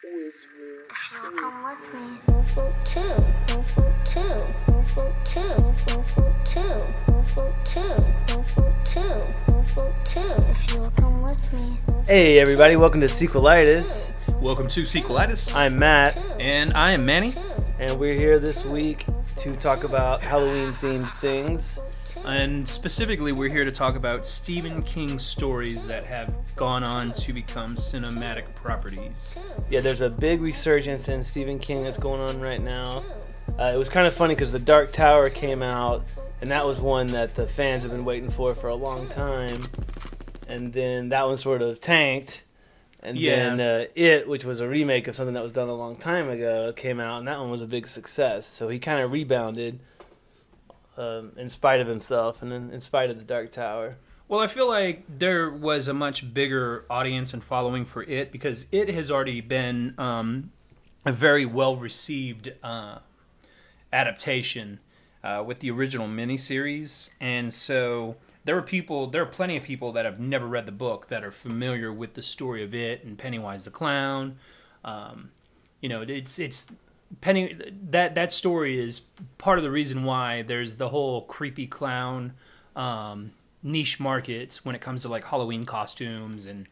Come with me. Two. Two. Two. Two. Two. Two. Two. Come with me. Hey everybody, welcome to Sequelitis. Welcome to Sequelitis. I'm Matt, and I am Manny. and we're here this week to talk about Halloween themed things. And specifically, we're here to talk about Stephen King stories that have gone on to become cinematic properties. Yeah, there's a big resurgence in Stephen King that's going on right now. Uh, it was kind of funny because The Dark Tower came out, and that was one that the fans have been waiting for for a long time. And then that one sort of tanked. And Yeah. then uh, It, which was a remake of something that was done a long time ago, came out, and that one was a big success. So he kind of rebounded um, in spite of himself and in, in spite of The Dark Tower. Well, I feel like there was a much bigger audience and following for it because it has already been um, a very well received uh, adaptation uh, with the original miniseries, and so there are people, there are plenty of people that have never read the book that are familiar with the story of it and Pennywise the clown. Um, you know, it's it's Penny that that story is part of the reason why there's the whole creepy clown um, niche market when it comes to like Halloween costumes and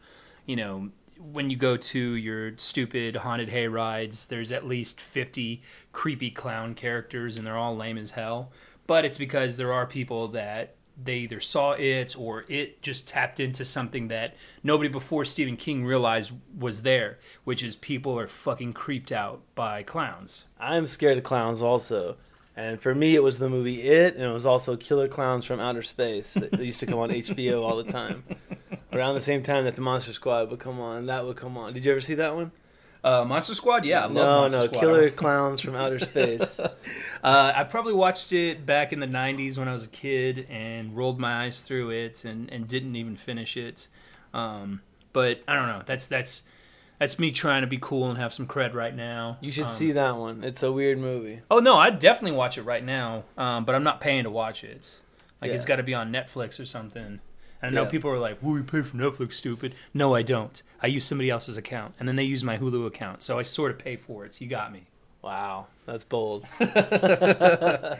you know when you go to your stupid haunted hay rides there's at least 50 creepy clown characters and they're all lame as hell. But it's because there are people that they either saw it or it just tapped into something that nobody before Stephen King realized was there, which is people are fucking creeped out by clowns. I'm scared of clowns also. And for me, it was the movie It, and it was also Killer Clowns from Outer Space that used to come on HBO all the time. Around the same time that the Monster Squad would come on, that would come on. Did you ever see that one? Uh, Monster Squad, yeah, I love no, Monster no, Squad. Killer Clowns from Outer Space. Uh, I probably watched it back in the '90s when I was a kid and rolled my eyes through it and, and didn't even finish it. Um, but I don't know. That's that's that's me trying to be cool and have some cred right now. You should Um, see that one. It's a weird movie. Oh no, I'd definitely watch it right now. Um, but I'm not paying to watch it. Like it's Yeah. got to be on Netflix or something. And I know Yeah. people are like, "Well, you pay for Netflix, stupid." No, I don't. I use somebody else's account, and then they use my Hulu account, so I sort of pay for it. So you got me. Wow, that's bold. I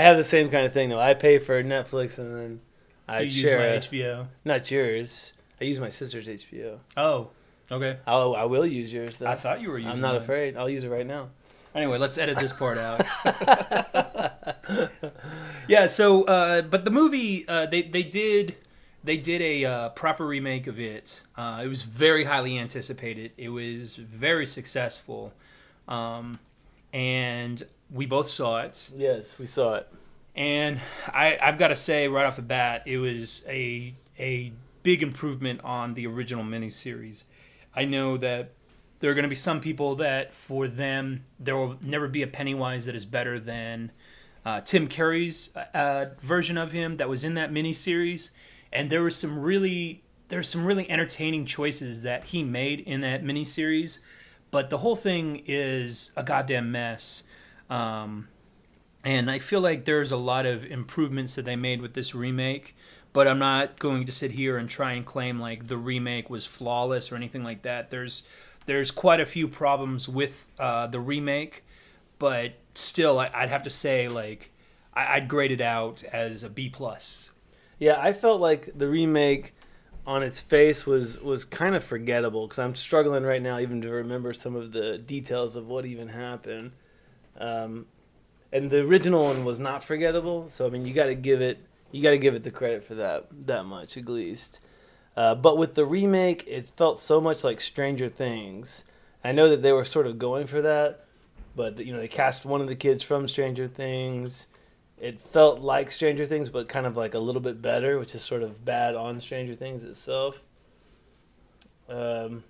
have the same kind of thing though. I pay for Netflix and then I you share. use my HBO. Not yours. I use my sister's HBO. Oh, okay. I'll, I will use yours though. I thought you were using. I'm not mine. afraid. I'll use it right now. Anyway, let's edit this part out. yeah. So, uh, but the movie, uh, they they did they did a uh, proper remake of it. Uh, it was very highly anticipated. It was very successful, um, and we both saw it. Yes, we saw it. And I, I've got to say right off the bat, it was a a big improvement on the original miniseries. I know that there are going to be some people that, for them, there will never be a Pennywise that is better than uh, Tim Curry's uh, version of him that was in that miniseries. And there were some really there's some really entertaining choices that he made in that miniseries, but the whole thing is a goddamn mess. Um, and I feel like there's a lot of improvements that they made with this remake, but I'm not going to sit here and try and claim like the remake was flawless or anything like that. There's there's quite a few problems with uh, the remake, but still, I, I'd have to say like I, I'd grade it out as a B plus. Yeah, I felt like the remake on its face was was kind of forgettable because I'm struggling right now even to remember some of the details of what even happened. Um, and the original one was not forgettable, so I mean you got to give it you got to give it the credit for that that much at least. Uh, but with the remake, it felt so much like Stranger Things. I know that they were sort of going for that, but you know they cast one of the kids from Stranger Things it felt like Stranger Things, but kind of like a little bit better, which is sort of bad on Stranger Things itself. Um,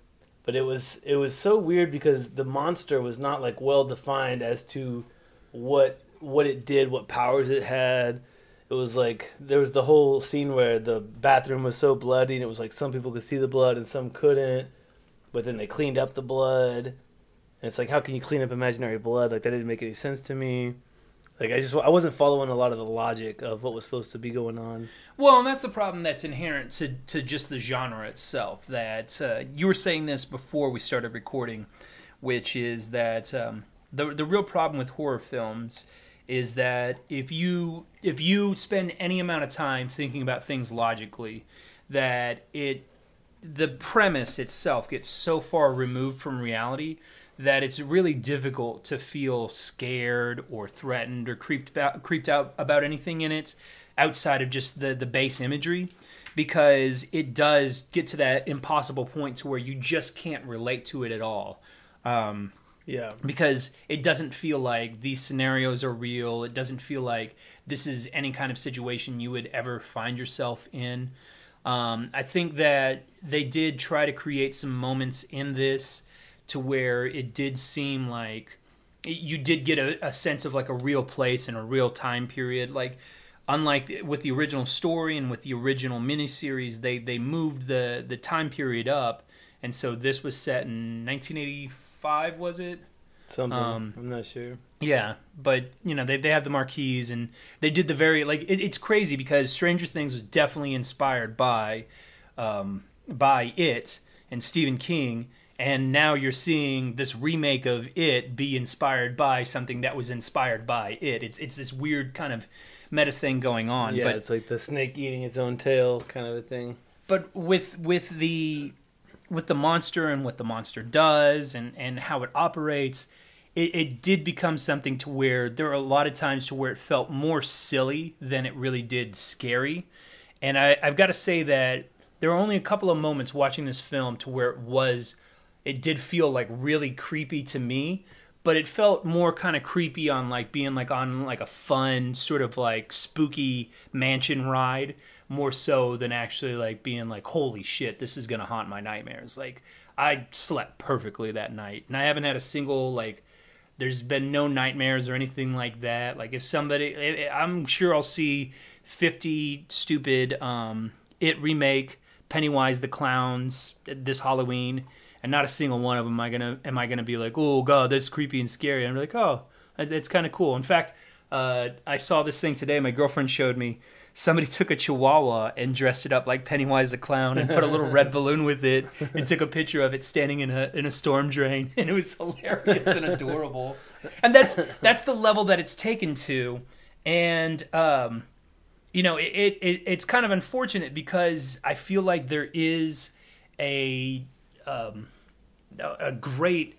but it was it was so weird because the monster was not like well defined as to what what it did, what powers it had. It was like there was the whole scene where the bathroom was so bloody, and it was like some people could see the blood and some couldn't. But then they cleaned up the blood, and it's like how can you clean up imaginary blood? Like that didn't make any sense to me. Like I just I wasn't following a lot of the logic of what was supposed to be going on. Well, and that's the problem that's inherent to, to just the genre itself. That uh, you were saying this before we started recording, which is that um, the the real problem with horror films is that if you if you spend any amount of time thinking about things logically, that it the premise itself gets so far removed from reality that it's really difficult to feel scared or threatened or creeped out, creeped out about anything in it outside of just the the base imagery because it does get to that impossible point to where you just can't relate to it at all. Um, Yeah. because it doesn't feel like these scenarios are real. It doesn't feel like this is any kind of situation you would ever find yourself in. Um, i think that they did try to create some moments in this to where it did seem like you did get a, a sense of like a real place and a real time period like unlike with the original story and with the original miniseries they they moved the the time period up and so this was set in 1985 was it Something. Um, I'm not sure. yeah, but you know they they have the marquees and they did the very like it, it's crazy because Stranger Things was definitely inspired by um, by it and Stephen King, and now you're seeing this remake of it be inspired by something that was inspired by it. It's it's this weird kind of meta thing going on. Yeah, but it's like the snake eating its own tail kind of a thing. but with with the with the monster and what the monster does and and how it operates it, it did become something to where there are a lot of times to where it felt more silly than it really did scary and I, i've got to say that there are only a couple of moments watching this film to where it was it did feel like really creepy to me but it felt more kind of creepy on like being like on like a fun sort of like spooky mansion ride more so than actually like being like holy shit this is gonna haunt my nightmares. Like i slept perfectly that night and i haven't had a single like there's been no nightmares or anything like that. Like if somebody i'm sure i'll see 50 stupid um it remake pennywise the clowns this halloween and not a single one of them am I gonna am I gonna be like, oh god, that's creepy and scary. I'm like, oh, it's kind of cool. In fact, uh, I saw this thing today. My girlfriend showed me. Somebody took a chihuahua and dressed it up like Pennywise the clown and put a little red balloon with it and took a picture of it standing in a in a storm drain and it was hilarious and adorable. And that's that's the level that it's taken to, and um, you know, it, it, it it's kind of unfortunate because I feel like there is a um, a great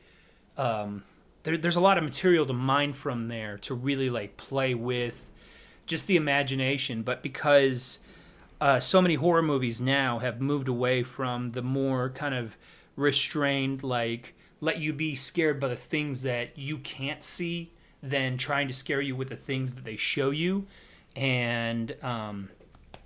um, there, there's a lot of material to mine from there to really like play with just the imagination. But because uh, so many horror movies now have moved away from the more kind of restrained like let you be scared by the things that you can't see than trying to scare you with the things that they show you. And um,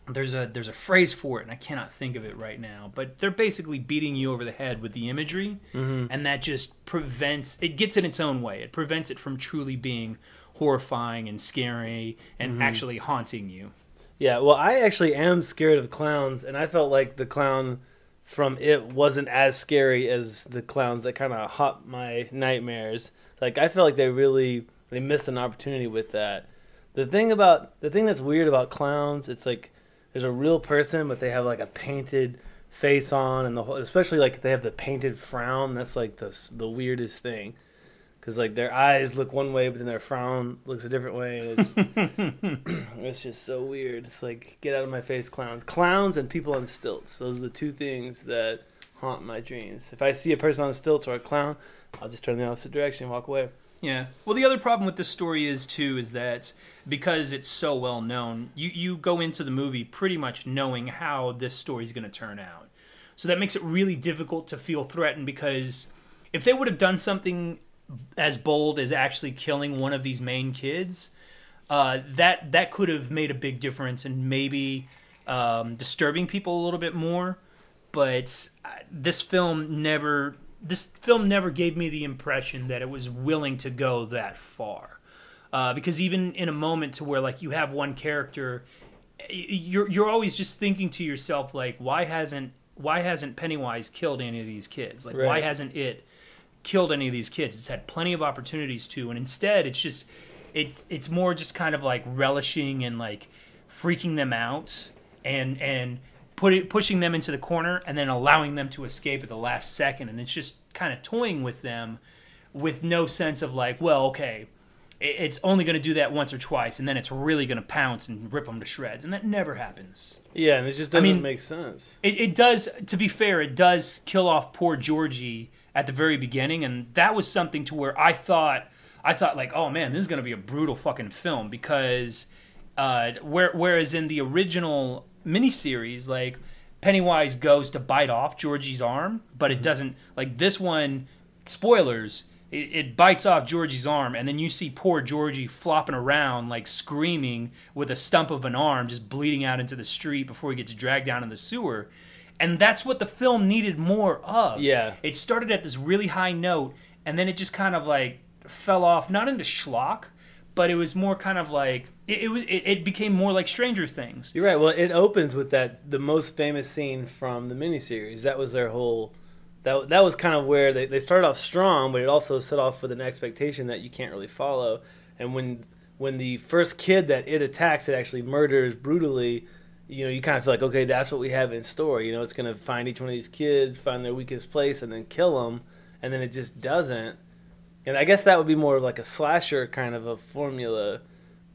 there's a there's a phrase for it and I cannot think of it right now but they're basically beating you over the head with the imagery mm-hmm. and that just prevents it gets in its own way it prevents it from truly being horrifying and scary and mm-hmm. actually haunting you Yeah, well, I actually am scared of clowns, and I felt like the clown from it wasn't as scary as the clowns that kind of haunt my nightmares. Like I feel like they really they missed an opportunity with that. The thing about the thing that's weird about clowns, it's like there's a real person, but they have like a painted face on, and the whole, especially like if they have the painted frown. That's like the the weirdest thing. Because like their eyes look one way, but then their frown looks a different way. And it's it's just so weird. It's like get out of my face, clowns, clowns, and people on stilts. Those are the two things that haunt my dreams. If I see a person on stilts or a clown, I'll just turn the opposite direction and walk away. Yeah. Well, the other problem with this story is too is that because it's so well known, you you go into the movie pretty much knowing how this story is going to turn out. So that makes it really difficult to feel threatened because if they would have done something as bold as actually killing one of these main kids, uh, that that could have made a big difference and maybe um, disturbing people a little bit more. But uh, this film never this film never gave me the impression that it was willing to go that far. Uh, because even in a moment to where like you have one character, you're you're always just thinking to yourself like, why hasn't why hasn't Pennywise killed any of these kids? Like, why hasn't it killed any of these kids? It's had plenty of opportunities to, and instead, it's just it's it's more just kind of like relishing and like freaking them out and and put it, pushing them into the corner and then allowing them to escape at the last second and it's just kind of toying with them with no sense of like, well, okay, it's only going to do that once or twice, and then it's really going to pounce and rip them to shreds, and that never happens. Yeah, and it just doesn't mean- make sense. It, it does, to be fair, it does kill off poor Georgie at the very beginning, and that was something to where I thought, I thought like, oh man, this is gonna be a brutal fucking film because, uh, where, whereas in the original miniseries, like Pennywise goes to bite off Georgie's arm, but it mm-hmm. doesn't. Like this one, spoilers. It, it bites off Georgie's arm, and then you see poor Georgie flopping around, like screaming with a stump of an arm, just bleeding out into the street before he gets dragged down in the sewer. And that's what the film needed more of. Yeah. It started at this really high note, and then it just kind of like fell off, not into schlock, but it was more kind of like it, it was. It, it became more like Stranger Things. You're right. Well, it opens with that the most famous scene from the miniseries. That was their whole. That that was kind of where they, they started off strong, but it also set off with an expectation that you can't really follow. And when when the first kid that it attacks, it actually murders brutally. You know, you kind of feel like, okay, that's what we have in store. You know, it's going to find each one of these kids, find their weakest place, and then kill them. And then it just doesn't. And I guess that would be more of like a slasher kind of a formula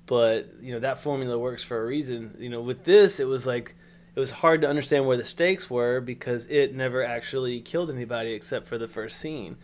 but you know that formula works for a reason. You know, with this, it was like it was hard to understand where the stakes were because it never actually killed anybody except for the first scene.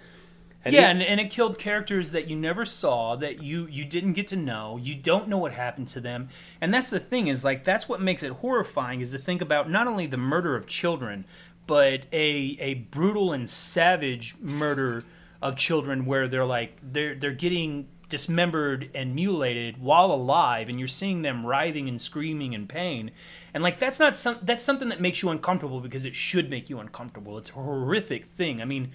And yeah, he- and, and it killed characters that you never saw, that you you didn't get to know. You don't know what happened to them, and that's the thing is like that's what makes it horrifying is to think about not only the murder of children, but a a brutal and savage murder of children where they're like they're they're getting dismembered and mutilated while alive and you're seeing them writhing and screaming in pain. And like that's not some that's something that makes you uncomfortable because it should make you uncomfortable. It's a horrific thing. I mean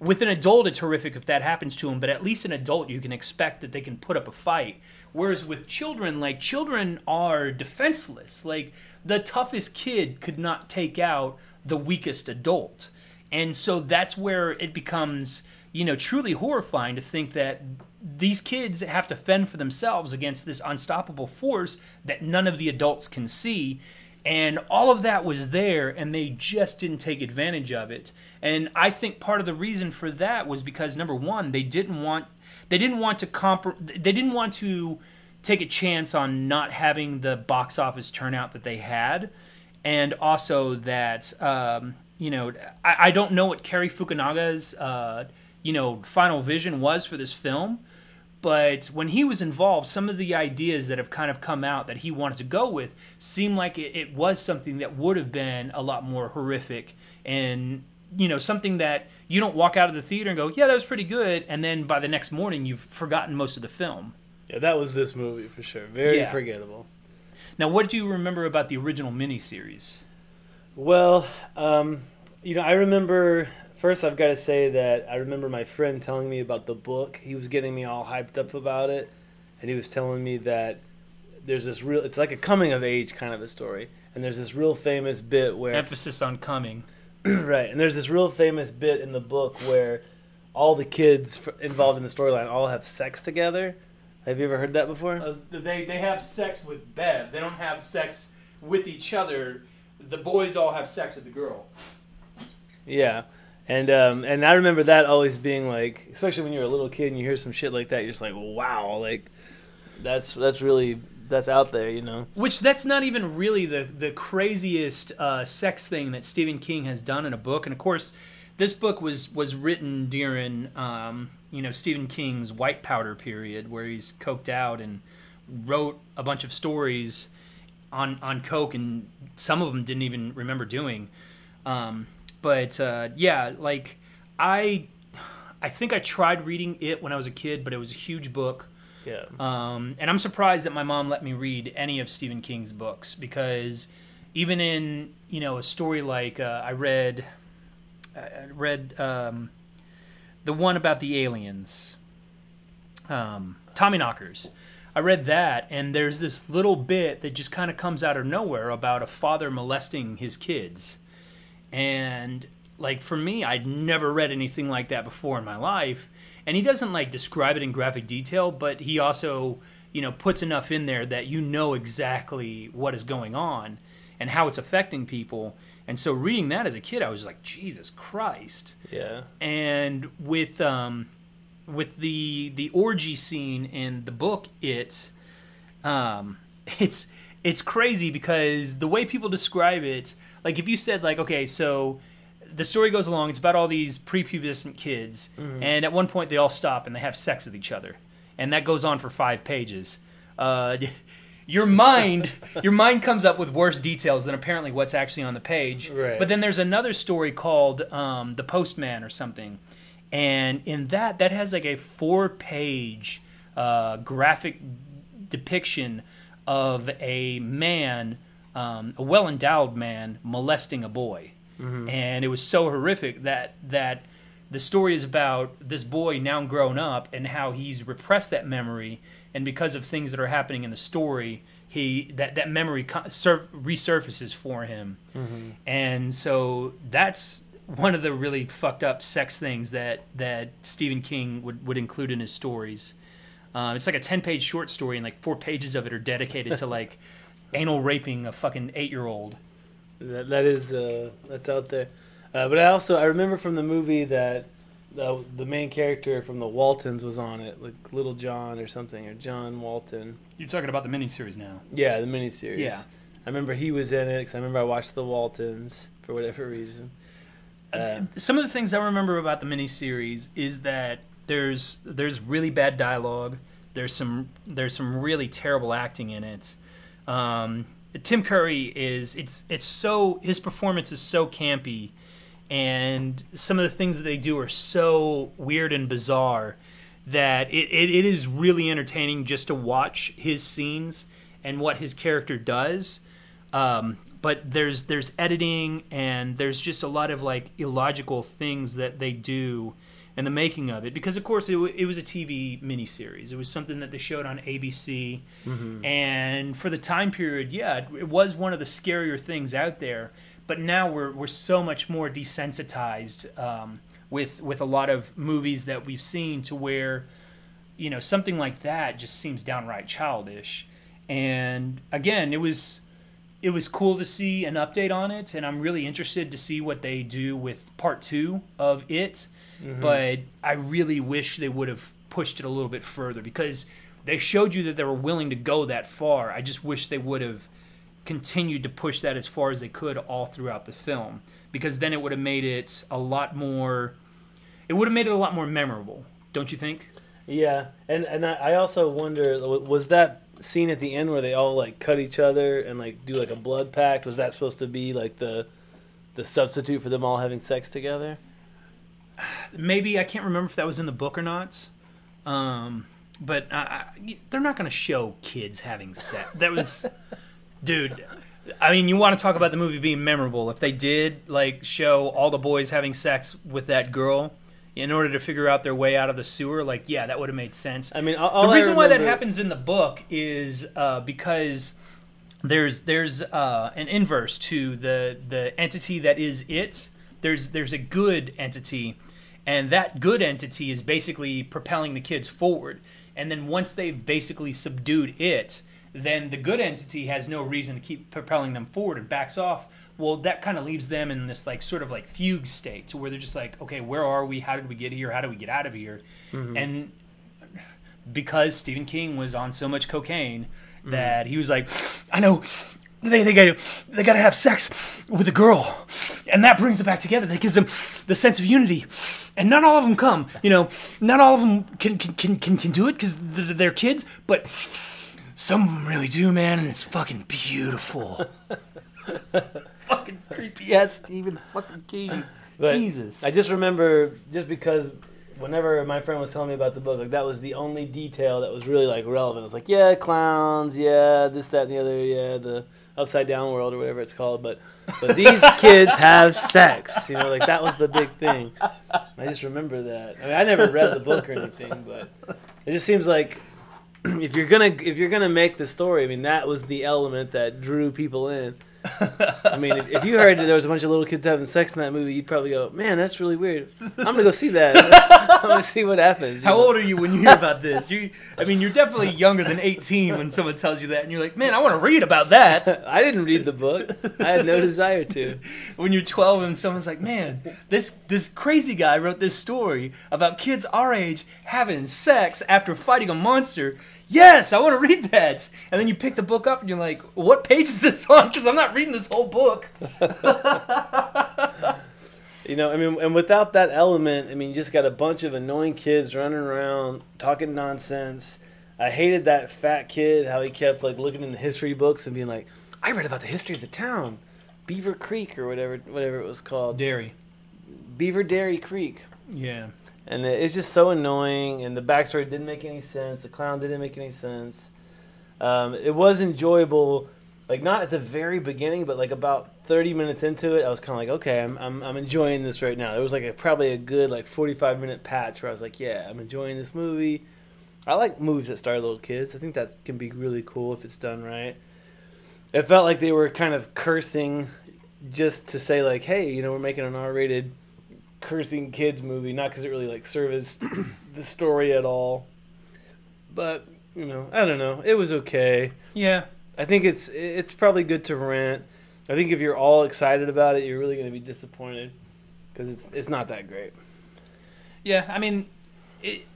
with an adult it's horrific if that happens to them but at least an adult you can expect that they can put up a fight. Whereas with children like children are defenseless. Like the toughest kid could not take out the weakest adult. And so that's where it becomes you know truly horrifying to think that these kids have to fend for themselves against this unstoppable force that none of the adults can see. And all of that was there and they just didn't take advantage of it. And i think part of the reason for that was because number one they didn't want they didn't want to comp they didn't want to take a chance on not having the box office turnout that they had. And also that um, you know I, I don't know what Cary Fukunaga's uh, you know final vision was for this film but when he was involved, some of the ideas that have kind of come out that he wanted to go with seemed like it, it was something that would have been a lot more horrific and you know something that you don't walk out of the theater and go, yeah, that was pretty good, and then by the next morning you've forgotten most of the film. yeah, that was this movie for sure. Very Yeah. forgettable. Now, what do you remember about the original miniseries? Well, um, you know, I remember first. I've got to say that I remember my friend telling me about the book. He was getting me all hyped up about it, and he was telling me that there's this real. It's like a coming of age kind of a story, and there's this real famous bit where Emphasis on coming. right, and there's this real famous bit in the book where all the kids involved in the storyline all have sex together. Have you ever heard that before? Uh, they they have sex with Bev. They don't have sex with each other. The boys all have sex with the girl. Yeah, and um, and I remember that always being like, especially when you're a little kid and you hear some shit like that, you're just like, wow, like that's that's really that's out there, you know. Which that's not even really the the craziest uh, sex thing that Stephen King has done in a book. And of course, this book was was written during um, you know Stephen King's white powder period, where he's coked out and wrote a bunch of stories on on coke, and some of them didn't even remember doing. Um, but uh, yeah, like I I think I tried reading it when I was a kid, but it was a huge book. Yeah. Um, and I'm surprised that my mom let me read any of Stephen King's books because even in you know a story like uh, I read, I read um, the one about the aliens, um, Tommyknockers. I read that, and there's this little bit that just kind of comes out of nowhere about a father molesting his kids, and like for me, I'd never read anything like that before in my life. And he doesn't like describe it in graphic detail, but he also, you know, puts enough in there that you know exactly what is going on and how it's affecting people. And so reading that as a kid, I was like, Jesus Christ. Yeah. And with um, with the the orgy scene in the book, it um, it's it's crazy because the way people describe it, like if you said like, okay, so the story goes along, it's about all these prepubescent kids, and at one point they all stop and they have sex with each other, and that goes on for five pages. Uh, your mind, your mind comes up with worse details than apparently what's actually on the page. Right. But then there's another story called um, "The Postman" or something, and in that, that has like a four-page uh, graphic depiction of a man, um, a well-endowed man, molesting a boy, and it was so horrific that that the story is about this boy now grown up and how he's repressed that memory, and because of things that are happening in the story, he that that memory resurfaces for him, and so that's one of the really fucked up sex things that that Stephen King would would include in his stories. Um, it's like a ten page short story, and like four pages of it are dedicated to like anal raping a fucking eight year old. That, that is uh, that's out there. Uh, but I also I remember from the movie that uh, the main character from the Waltons was on it, like Little John or something, or John Walton. You're talking about the miniseries now. Yeah, the miniseries. Yeah. I remember he was in it because I remember I watched the Waltons for whatever reason. Uh, Some of the things I remember about the miniseries is that there's there's really bad dialogue. There's some there's some really terrible acting in it. Um, Tim Curry is it's it's so his performance is so campy, and some of the things that they do are so weird and bizarre that it, it, it is really entertaining just to watch his scenes and what his character does. Um, but there's there's editing and there's just a lot of like illogical things that they do in the making of it because of course it, w- it was a TV miniseries. It was something that they showed on ABC, and for the time period, yeah, it, it was one of the scarier things out there. But now we're we're so much more desensitized um, with with a lot of movies that we've seen to where you know something like that just seems downright childish. And again, it was it was cool to see an update on it, and I'm really interested to see what they do with part two of it. Mm-hmm. But I really wish they would have pushed it a little bit further because they showed you that they were willing to go that far. I just wish they would have continued to push that as far as they could all throughout the film because then it would have made it a lot more. It would have made it a lot more memorable, don't you think? yeah, and and I, I also wonder was that scene at the end where they all like cut each other and like do like a blood pact? Was that supposed to be like the the substitute for them all having sex together? Maybe I can't remember if that was in the book or not. Um, but I, I, they're not going to show kids having sex. That was, dude. I mean, you want to talk about the movie being memorable? If they did like show all the boys having sex with that girl in order to figure out their way out of the sewer, like yeah, that would have made sense. I mean, all, the reason why that happens in the book is uh, because there's there's uh, an inverse to the the entity that is it. There's there's a good entity, and that good entity is basically propelling the kids forward. And then once they've basically subdued it, then the good entity has no reason to keep propelling them forward and backs off. Well, that kind of leaves them in this like sort of like fugue state to where they're just like, okay, where are we? How did we get here? How do we get out of here? Mm-hmm. And because Stephen King was on so much cocaine that he was like, I know they they got they got to have sex with a girl, and that brings them back together. That gives them the sense of unity, and not all of them come. You know, not all of them can can can can, can do it because they're kids, but some of them really do, man, and it's fucking beautiful. fucking creepy ass Stephen fucking King. But Jesus. I just remember just because whenever my friend was telling me about the book, like that was the only detail that was really like relevant. It was like, yeah, clowns, yeah, this, that, and the other, yeah, the upside down world or whatever it's called. But but these kids have sex, you know, like that was the big thing. I just remember that. I mean, I never read the book or anything, but it just seems like if you're gonna if you're gonna make the story, I mean, that was the element that drew people in. I mean, if, if you heard that there was a bunch of little kids having sex in that movie, you'd probably go, "Man, that's really weird. I'm gonna go see that. I'm gonna see what happens." How know? old are you when you hear about this? You, I mean, you're definitely younger than 18 when someone tells you that, and you're like, man, I want to read about that. I didn't read the book. I had no desire to. When you're 12 and someone's like, man, this this crazy guy wrote this story about kids our age having sex after fighting a monster. Yes, I want to read that. And then you pick the book up and you're like, what page is this on? Because I'm not reading this whole book. You know, I mean, and without that element, I mean, you just got a bunch of annoying kids running around talking nonsense. I hated that fat kid, how he kept like looking in the history books and being like, "I read about the history of the town, Beaver Creek or whatever, whatever it was called, Derry. Beaver Dairy Creek." Yeah. And it- it's just so annoying, and the backstory didn't make any sense. The clown didn't make any sense. Um, it was enjoyable, like not at the very beginning, but like about thirty minutes into it, I was kind of like, okay, I'm, I'm I'm enjoying this right now. There was like a, probably a good like forty five minute patch where I was like, yeah, I'm enjoying this movie. I like movies that star little kids. I think that can be really cool if it's done right. It felt like they were kind of cursing just to say like, hey, you know, we're making an R rated cursing kids movie, not because it really like serviced the story at all. But you know, I don't know. It was okay. Yeah. I think it's it's probably good to rent. I think if you're all excited about it, you're really going to be disappointed because it's it's not that great. Yeah, I mean, it,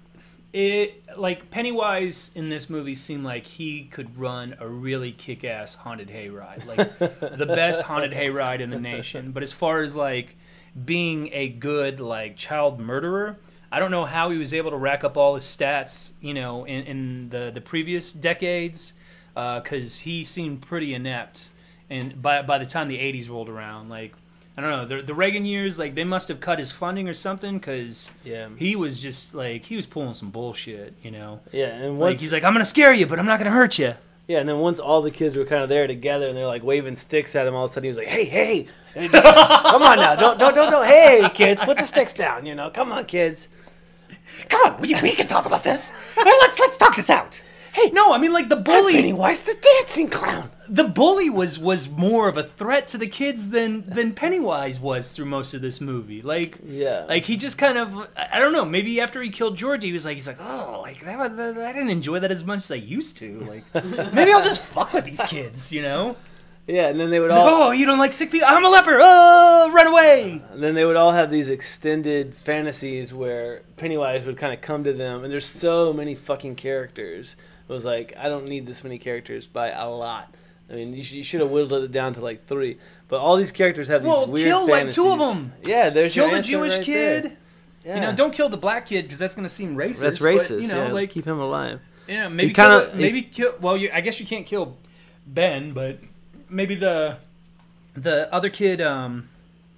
it like Pennywise in this movie seemed like he could run a really kick-ass haunted hayride, like the best haunted hayride in the nation. But as far as like being a good like child murderer, I don't know how he was able to rack up all his stats, you know, in, in the the previous decades, uh, because he seemed pretty inept. And by by the time the '80s rolled around, like I don't know, the, the Reagan years, like they must have cut his funding or something, because Yeah, he was just like he was pulling some bullshit, you know. yeah, and Like he's like, I'm gonna scare you, but I'm not gonna hurt you. Yeah, and then once all the kids were kind of there together and they're like waving sticks at him, all of a sudden he was like, "Hey, hey, come on now, don't don't don't don't, hey kids, put the sticks down, you know, come on kids." Come on, we, we can talk about this. Let's let's talk this out. Hey, no, I mean like the bully. Pennywise the dancing clown. The bully was was more of a threat to the kids than than Pennywise was through most of this movie. Like, Yeah. like he just kind of I don't know. Maybe after he killed Georgie, he was like, he's like, oh, like that, that I didn't enjoy that as much as I used to. Like, maybe I'll just fuck with these kids, you know? Yeah, and then they would like, all oh, you don't like sick people? I'm a leper. Oh, run away. Uh, and then they would all have these extended fantasies where Pennywise would kind of come to them, and there's so many fucking characters. It was like, I don't need this many characters by a lot. I mean, you, sh- you should have whittled it down to like three. But all these characters have these Well, weird kill, like, fantasies. two of 'em. Yeah, there's Kill the Jewish right kid. Yeah. You know, don't kill the black kid because that's going to seem racist. That's but, racist. you know, yeah, like keep him alive. You know, maybe kill the- maybe kill. Well, you, I guess you can't kill Ben, but maybe the the other kid, um,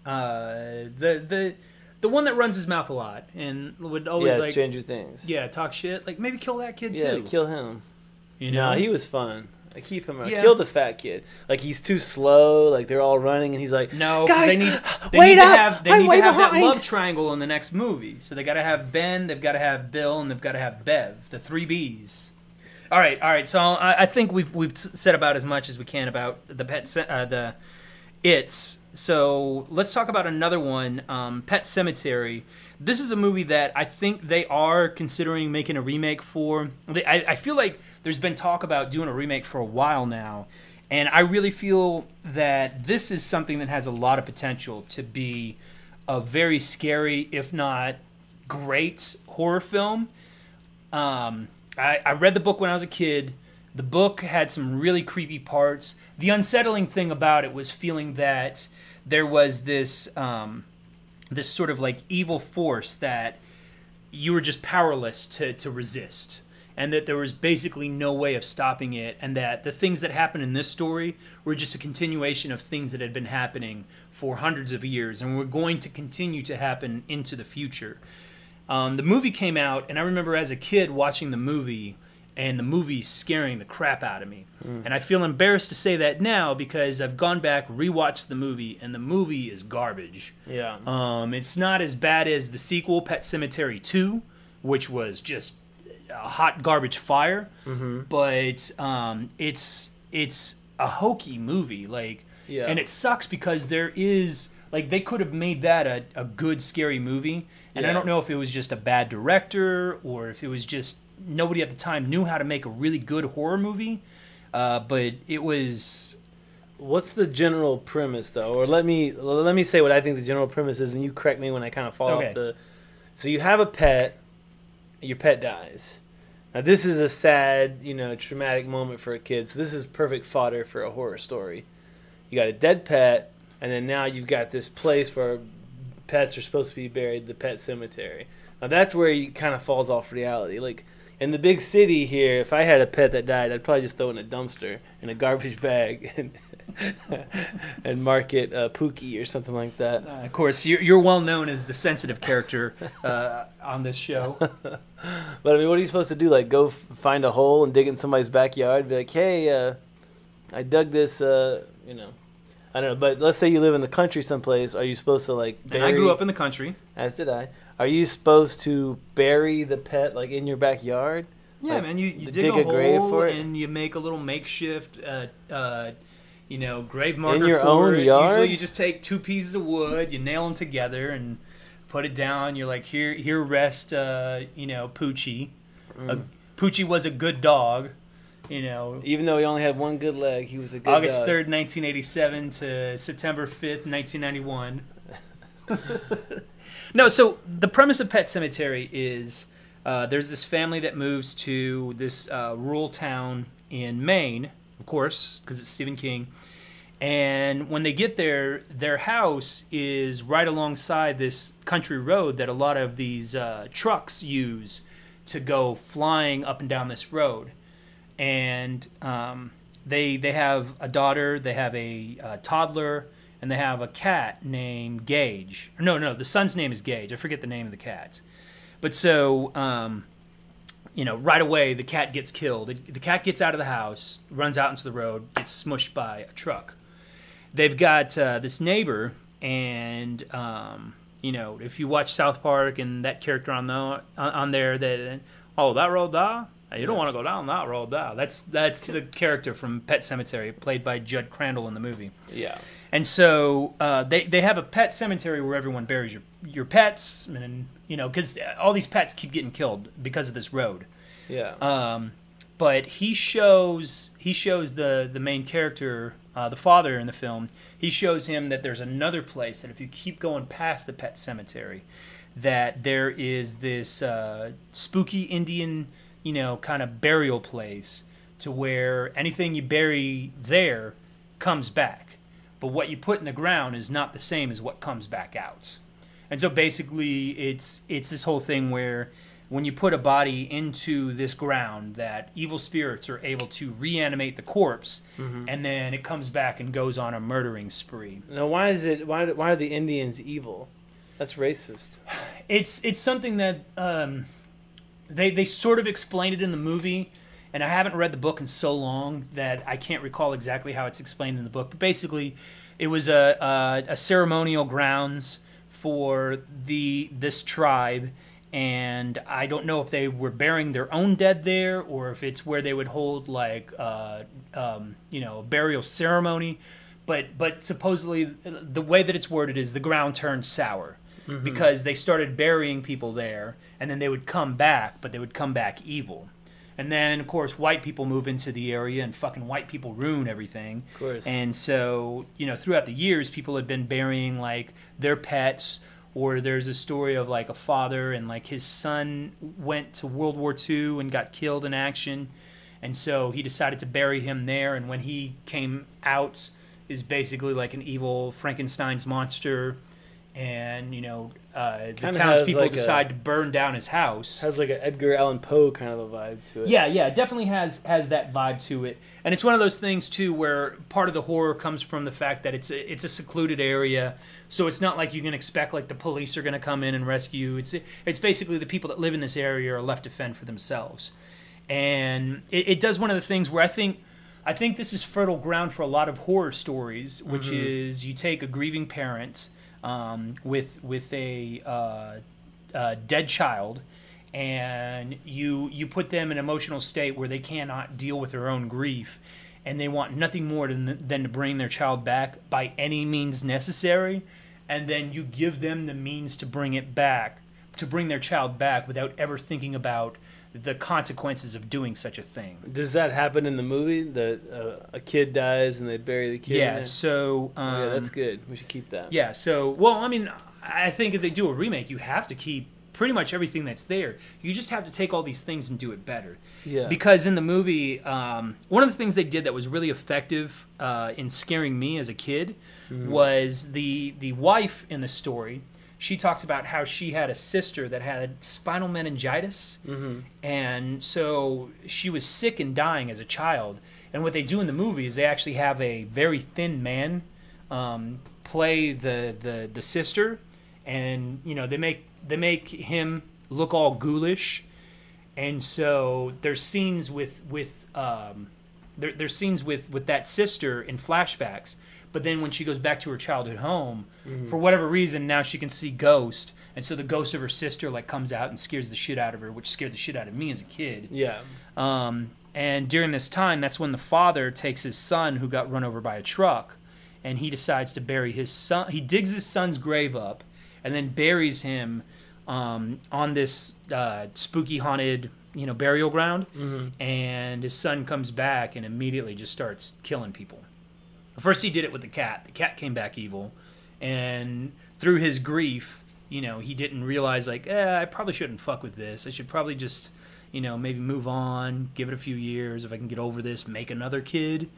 uh, the the the one that runs his mouth a lot and would always yeah, like Stranger Things. yeah talk shit. Like maybe kill that kid yeah, too. kill him. you know, No, he was fun. I keep him around. Yeah. Kill the fat kid. Like he's too slow. Like they're all running, and he's like, "No, guys, they need they wait need to have they I'm need to have that love triangle in the next movie. So they got to have Ben, they've got to have Bill, and they've got to have Bev, the three Bs. All right, all right. So I, I think we've we've said about as much as we can about the pet uh, the it's. So let's talk about another one, um, Pet Sematary. This is a movie that I think they are considering making a remake for. I, I feel like there's been talk about doing a remake for a while now, and I really feel that this is something that has a lot of potential to be a very scary, if not great, horror film. Um, I, I read the book when I was a kid. The book had some really creepy parts. The unsettling thing about it was feeling that there was this um, this sort of like evil force that you were just powerless to, to resist and that there was basically no way of stopping it and that the things that happened in this story were just a continuation of things that had been happening for hundreds of years and were going to continue to happen into the future. Um, the movie came out, and I remember as a kid watching the movie, and the movie scaring the crap out of me. And I feel embarrassed to say that now because I've gone back, rewatched the movie, and the movie is garbage. yeah, Um, it's not as bad as the sequel, Pet Sematary 2, which was just a hot garbage fire. But um, it's it's a hokey movie. Like Yeah. and it sucks because there is like they could have made that a, a good scary movie and i don't know if it was just a bad director or if it was just nobody at the time knew how to make a really good horror movie uh, but it was What's the general premise though? Or let me let me say what I think the general premise is, and you correct me when I kind of fall Okay. off the. So you have a pet, your pet dies. Now this is a sad, you know, traumatic moment for a kid. So this is perfect fodder for a horror story. You got a dead pet, and then now you've got this place where pets are supposed to be buried, the pet cemetery. Now that's where he kind of falls off reality. Like in the big city here, if I had a pet that died, I'd probably just throw it in a dumpster in a garbage bag and and mark it uh, Pookie or something like that. uh, of course you're, you're well known as the sensitive character uh, on this show But I mean, what are you supposed to do? Like go f- find a hole and dig in somebody's backyard? Be like, hey, uh, I dug this. Uh, you know, I don't know. But let's say you live in the country someplace. Are you supposed to like? and i grew up in the country as did I. Are you supposed to bury the pet like in your backyard? Yeah, Like, man. You, you dig dig, a a, grave hole for it? and you make a little makeshift, uh, uh, you know, grave marker in your for own it. yard? Usually, you just take two pieces of wood, you nail them together, and put it down. You're like, here, here rest, uh, you know, Poochie. Mm. Poochie was a good dog. You know, Even though he only had one good leg, he was a good August third, nineteen eighty-seven to September fifth, nineteen ninety-one. no, so the premise of Pet Sematary is uh, there's this family that moves to this uh, rural town in Maine, of course, because it's Stephen King. And when they get there, their house is right alongside this country road that a lot of these uh, trucks use to go flying up and down this road. And um, they they have a daughter, they have a, uh toddler, and they have a cat named Gage. No, no, the son's name is Gage. I forget the name of the cat. But so, um, you know, right away the cat gets killed. The, cat gets out of the house, runs out into the road, gets smushed by a truck. They've got uh, this neighbor, and um, you know, if you watch South Park and that character on the on, there, that oh that road there, you don't want to go down that road there. That's that's the character from Pet Sematary, played by Jud Crandall in the movie. Yeah. And so uh, they they have a pet cemetery where everyone buries your your pets, and you know because all these pets keep getting killed because of this road. Yeah. Um, but he shows he shows the the main character, uh, the father in the film. He shows him that there's another place that if you keep going past the pet cemetery, that there is this uh, spooky Indian, you know, kind of burial place to where anything you bury there comes back. But what you put in the ground is not the same as what comes back out. And so basically it's it's this whole thing where when you put a body into this ground that evil spirits are able to reanimate the corpse and then it comes back and goes on a murdering spree. now, why is it? Why? Why are the Indians evil? That's racist. it's it's something that um, they they sort of explained it in the movie, and I haven't read the book in so long that I can't recall exactly how it's explained in the book. But basically, it was a a, a ceremonial grounds for the this tribe. And I don't know if they were burying their own dead there, or if it's where they would hold like, uh, um, you know, a burial ceremony. But but supposedly the way that it's worded is the ground turned sour Mm-hmm. because they started burying people there and then they would come back but they would come back evil. And then of course white people move into the area and fucking white people ruin everything. Of course. and so you know throughout the years people had been burying like their pets or there's a story of like a father and like his son went to world war ii and got killed in action. And so he decided to bury him there and when he came out is basically like an evil frankenstein's monster and you know uh, the Kinda townspeople like, a- decide to burn down his house has like an Edgar Allan Poe kind of a vibe to it. yeah, yeah, it definitely has has that vibe to it, and it's one of those things too where part of the horror comes from the fact that it's a, it's a secluded area, so it's not like you can expect like the police are going to come in and rescue. It's it's basically the people that live in this area are left to fend for themselves, and it, it does one of the things where I think I think this is fertile ground for a lot of horror stories, which is you take a grieving parent um, with with a uh, uh, dead child, and you you put them in an emotional state where they cannot deal with their own grief, and they want nothing more than, than to bring their child back by any means necessary, and then you give them the means to bring it back, to bring their child back without ever thinking about the consequences of doing such a thing. Does that happen in the movie? That uh, a kid dies and they bury the kid? Yeah, so um, Oh, yeah, that's good. We should keep that. Yeah, so well, I mean, I think if they do a remake, you have to keep pretty much everything that's there. You just have to take all these things and do it better. Yeah. Because in the movie, um, one of the things they did that was really effective uh, in scaring me as a kid was the the wife in the story. She talks about how she had a sister that had spinal meningitis, and so she was sick and dying as a child. And what they do in the movie is they actually have a very thin man um, play the, the the sister, and you know they make they make him look all ghoulish, and so there's scenes with with um, there, there's scenes with with that sister in flashbacks. But then when she goes back to her childhood home, for whatever reason, now she can see ghost, and so the ghost of her sister like comes out and scares the shit out of her, which scared the shit out of me as a kid. Yeah. Um, and during this time, that's when the father takes his son, who got run over by a truck, and he decides to bury his son. He digs his son's grave up, and then buries him um, on this uh, spooky haunted, you know, burial ground. And his son comes back and immediately just starts killing people. First, he did it with the cat. The cat came back evil, and through his grief, you know, he didn't realize like, eh, I probably shouldn't fuck with this. I should probably just, you know, maybe move on, give it a few years. If I can get over this, make another kid.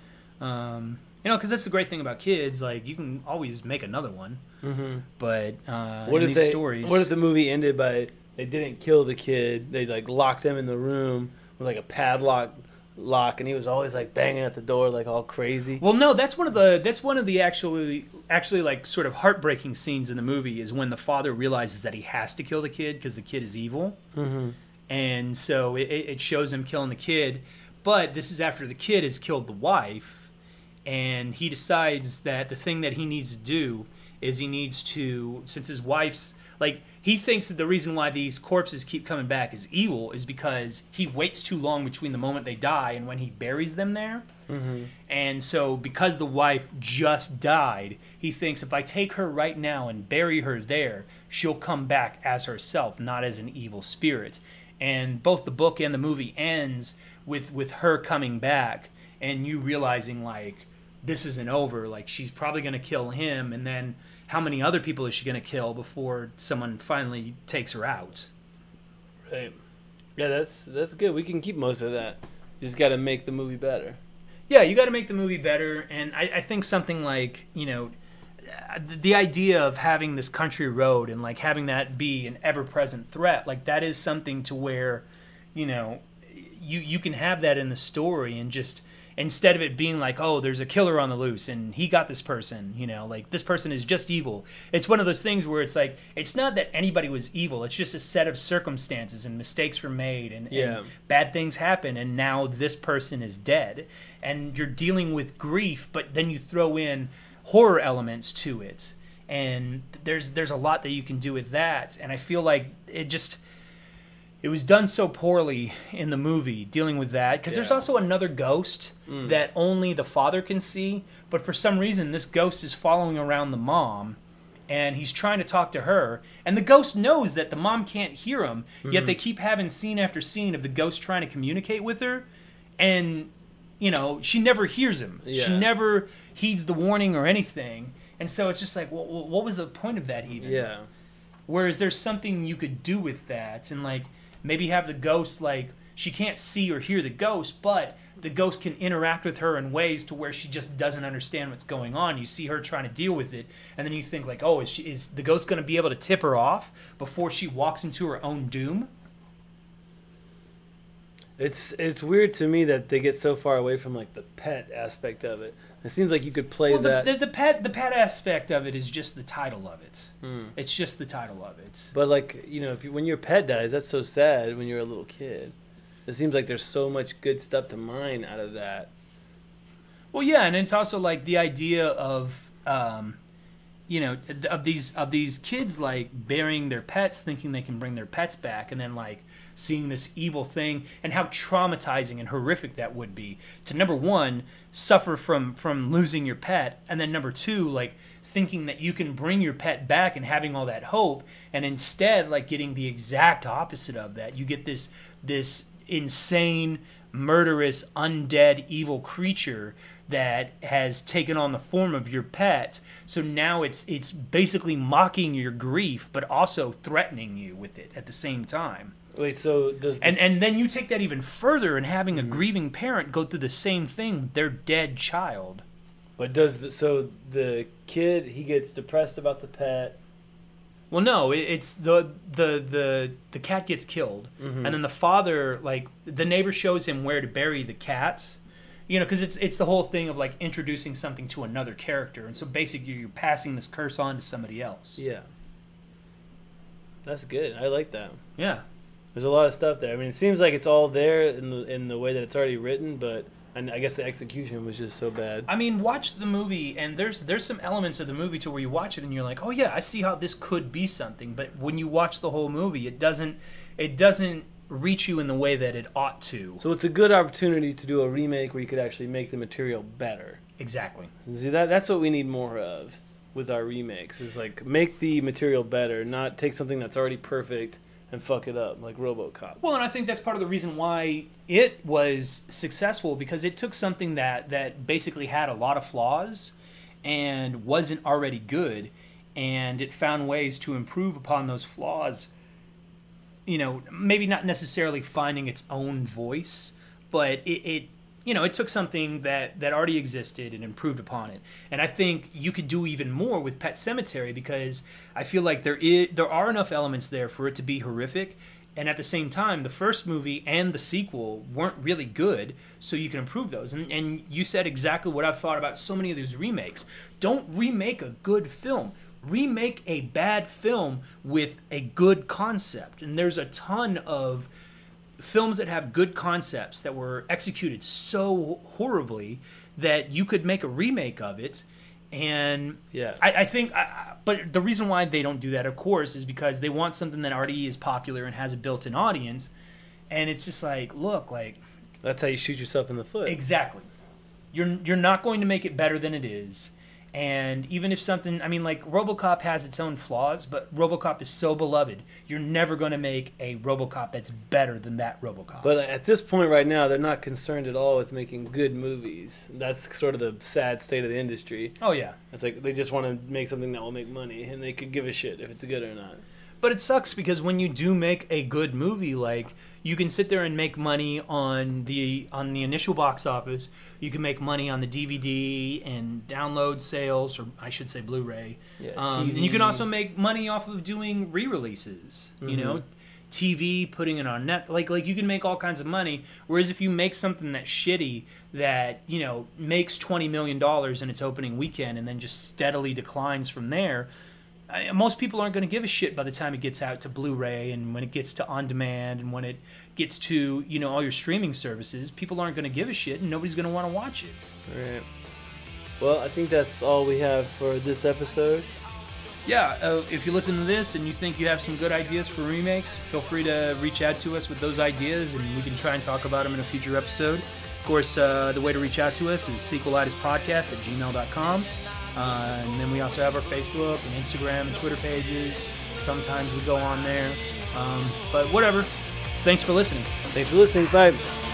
Um, you know, because that's the great thing about kids. Like, you can always make another one. Mm-hmm. But uh, What if these they? stories, What if the movie ended by they didn't kill the kid? They like locked him in the room with like a padlock lock, and he was always like banging at the door like all crazy. Well, no, that's one of the that's one of the actually actually like sort of heartbreaking scenes in the movie is when the father realizes that he has to kill the kid because the kid is evil, Mm-hmm. and so it, it it shows him killing the kid. But this is after the kid has killed the wife, and he decides that the thing that he needs to do is he needs to since his wife's like he thinks that the reason why these corpses keep coming back is evil is because he waits too long between the moment they die and when he buries them there. Mm-hmm. And so, because the wife just died, he thinks if I take her right now and bury her there, she'll come back as herself, not as an evil spirit. And both the book and the movie ends with with her coming back and you realizing like this isn't over. Like she's probably going to kill him, and then how many other people is she going to kill before someone finally takes her out? Right. Yeah, that's that's good. We can keep most of that. Just got to make the movie better. Yeah, you got to make the movie better, and I, I think something like you know, uh, the idea of having this country road and like having that be an ever-present threat, like that is something to where, you know, you you can have that in the story and just instead of it being like oh there's a killer on the loose and he got this person you know like this person is just evil. It's one of those things where it's like it's not that anybody was evil. It's just a set of circumstances and mistakes were made and, and bad things happen and now this person is dead. And you're dealing with grief but then you throw in horror elements to it. And there's there's a lot that you can do with that. And i feel like it just it was done so poorly in the movie dealing with that because there's also another ghost mm. that only the father can see but for some reason this ghost is following around the mom and he's trying to talk to her and the ghost knows that the mom can't hear him yet they mm. keep having scene after scene of the ghost trying to communicate with her and you know she never hears him. She never heeds the warning or anything and so it's just like well, what was the point of that even? Yeah. Whereas there's something you could do with that, and like maybe have the ghost like she can't see or hear the ghost, but the ghost can interact with her in ways to where she just doesn't understand what's going on. You see her trying to deal with it, and then you think like, oh, is she is the ghost going to be able to tip her off before she walks into her own doom? It's it's weird to me that they get so far away from like the pet aspect of it. It seems like you could play Well, the, that, the, the pet the pet aspect of it is just the title of it. Hmm. It's just the title of it. but like you know, if you, when your pet dies, that's so sad. When you're a little kid, it seems like there's so much good stuff to mine out of that. Well, yeah, and it's also like the idea of um, you know of these of these kids like burying their pets thinking they can bring their pets back and then like seeing this evil thing and how traumatizing and horrific that would be to number one suffer from from losing your pet and then number two like thinking that you can bring your pet back and having all that hope and instead like getting the exact opposite of that. You get this this insane murderous undead evil creature that has taken on the form of your pet so now it's it's basically mocking your grief but also threatening you with it at the same time Wait, so does and and then you take that even further and having a grieving parent go through the same thing with their dead child but does the, so the kid he gets depressed about the pet? Well, no, it, it's the the the the cat gets killed, Mm-hmm. and then the father, like the neighbor, shows him where to bury the cat. You know, because it's it's the whole thing of like introducing something to another character, and so basically you're passing this curse on to somebody else. Yeah. That's good. I like that. yeah. There's a lot of stuff there. I mean, it seems like it's all there in the in the way that it's already written, but and I guess the execution was just so bad. I mean, watch the movie, and there's there's some elements of the movie to where you watch it and you're like, oh yeah, I see how this could be something. But when you watch the whole movie, it doesn't it doesn't reach you in the way that it ought to. So it's a good opportunity to do a remake where you could actually make the material better. Exactly. See that that's what we need more of with our remakes is like make the material better, not take something that's already perfect and fuck it up like RoboCop. Well, and I think that's part of the reason why it was successful because it took something that that basically had a lot of flaws and wasn't already good, and it found ways to improve upon those flaws. You know, maybe not necessarily finding its own voice, but it, it you know, it took something that that already existed and improved upon it. And I think you could do even more with Pet Sematary because I feel like there is there are enough elements there for it to be horrific. And at the same time, the first movie and the sequel weren't really good, so you can improve those. And, and you said exactly what I've thought about so many of these remakes. Don't remake a good film. Remake a bad film with a good concept. And there's a ton of films that have good concepts that were executed so horribly that you could make a remake of it and Yeah. I, I think I, but the reason why they don't do that of course is because they want something that already is popular and has a built-in audience and it's just like look like That's how you shoot yourself in the foot. exactly you're you're not going to make it better than it is and even if something i mean like robocop has its own flaws but robocop is so beloved you're never going to make a robocop that's better than that robocop But at this point right now, they're not concerned at all with making good movies. That's sort of the sad state of the industry. oh yeah It's like they just want to make something that will make money, and they could give a shit if it's good or not. But it sucks because when you do make a good movie, like you can sit there and make money on the on the initial box office. You can make money on the DVD and download sales, or I should say Blu-ray. Yeah, um, and you can also make money off of doing re-releases. You know, TV, putting it on net. Like like you can make all kinds of money. Whereas if you make something that's shitty that you know makes twenty million dollars in its opening weekend and then just steadily declines from there. I, most people aren't going to give a shit by the time it gets out to Blu-ray and when it gets to on demand and when it gets to you know all your streaming services. People aren't going to give a shit and nobody's going to want to watch it. Right. Well, I think that's all we have for this episode. Yeah, uh, if you listen to this and you think you have some good ideas for remakes, feel free to reach out to us with those ideas and we can try and talk about them in a future episode. Of course, uh, the way to reach out to us is sequelitispodcast at gmail.com. Uh, and then we also have our Facebook and Instagram and Twitter pages. Sometimes we go on there. Um, but whatever. Thanks for listening. Thanks for listening. Bye.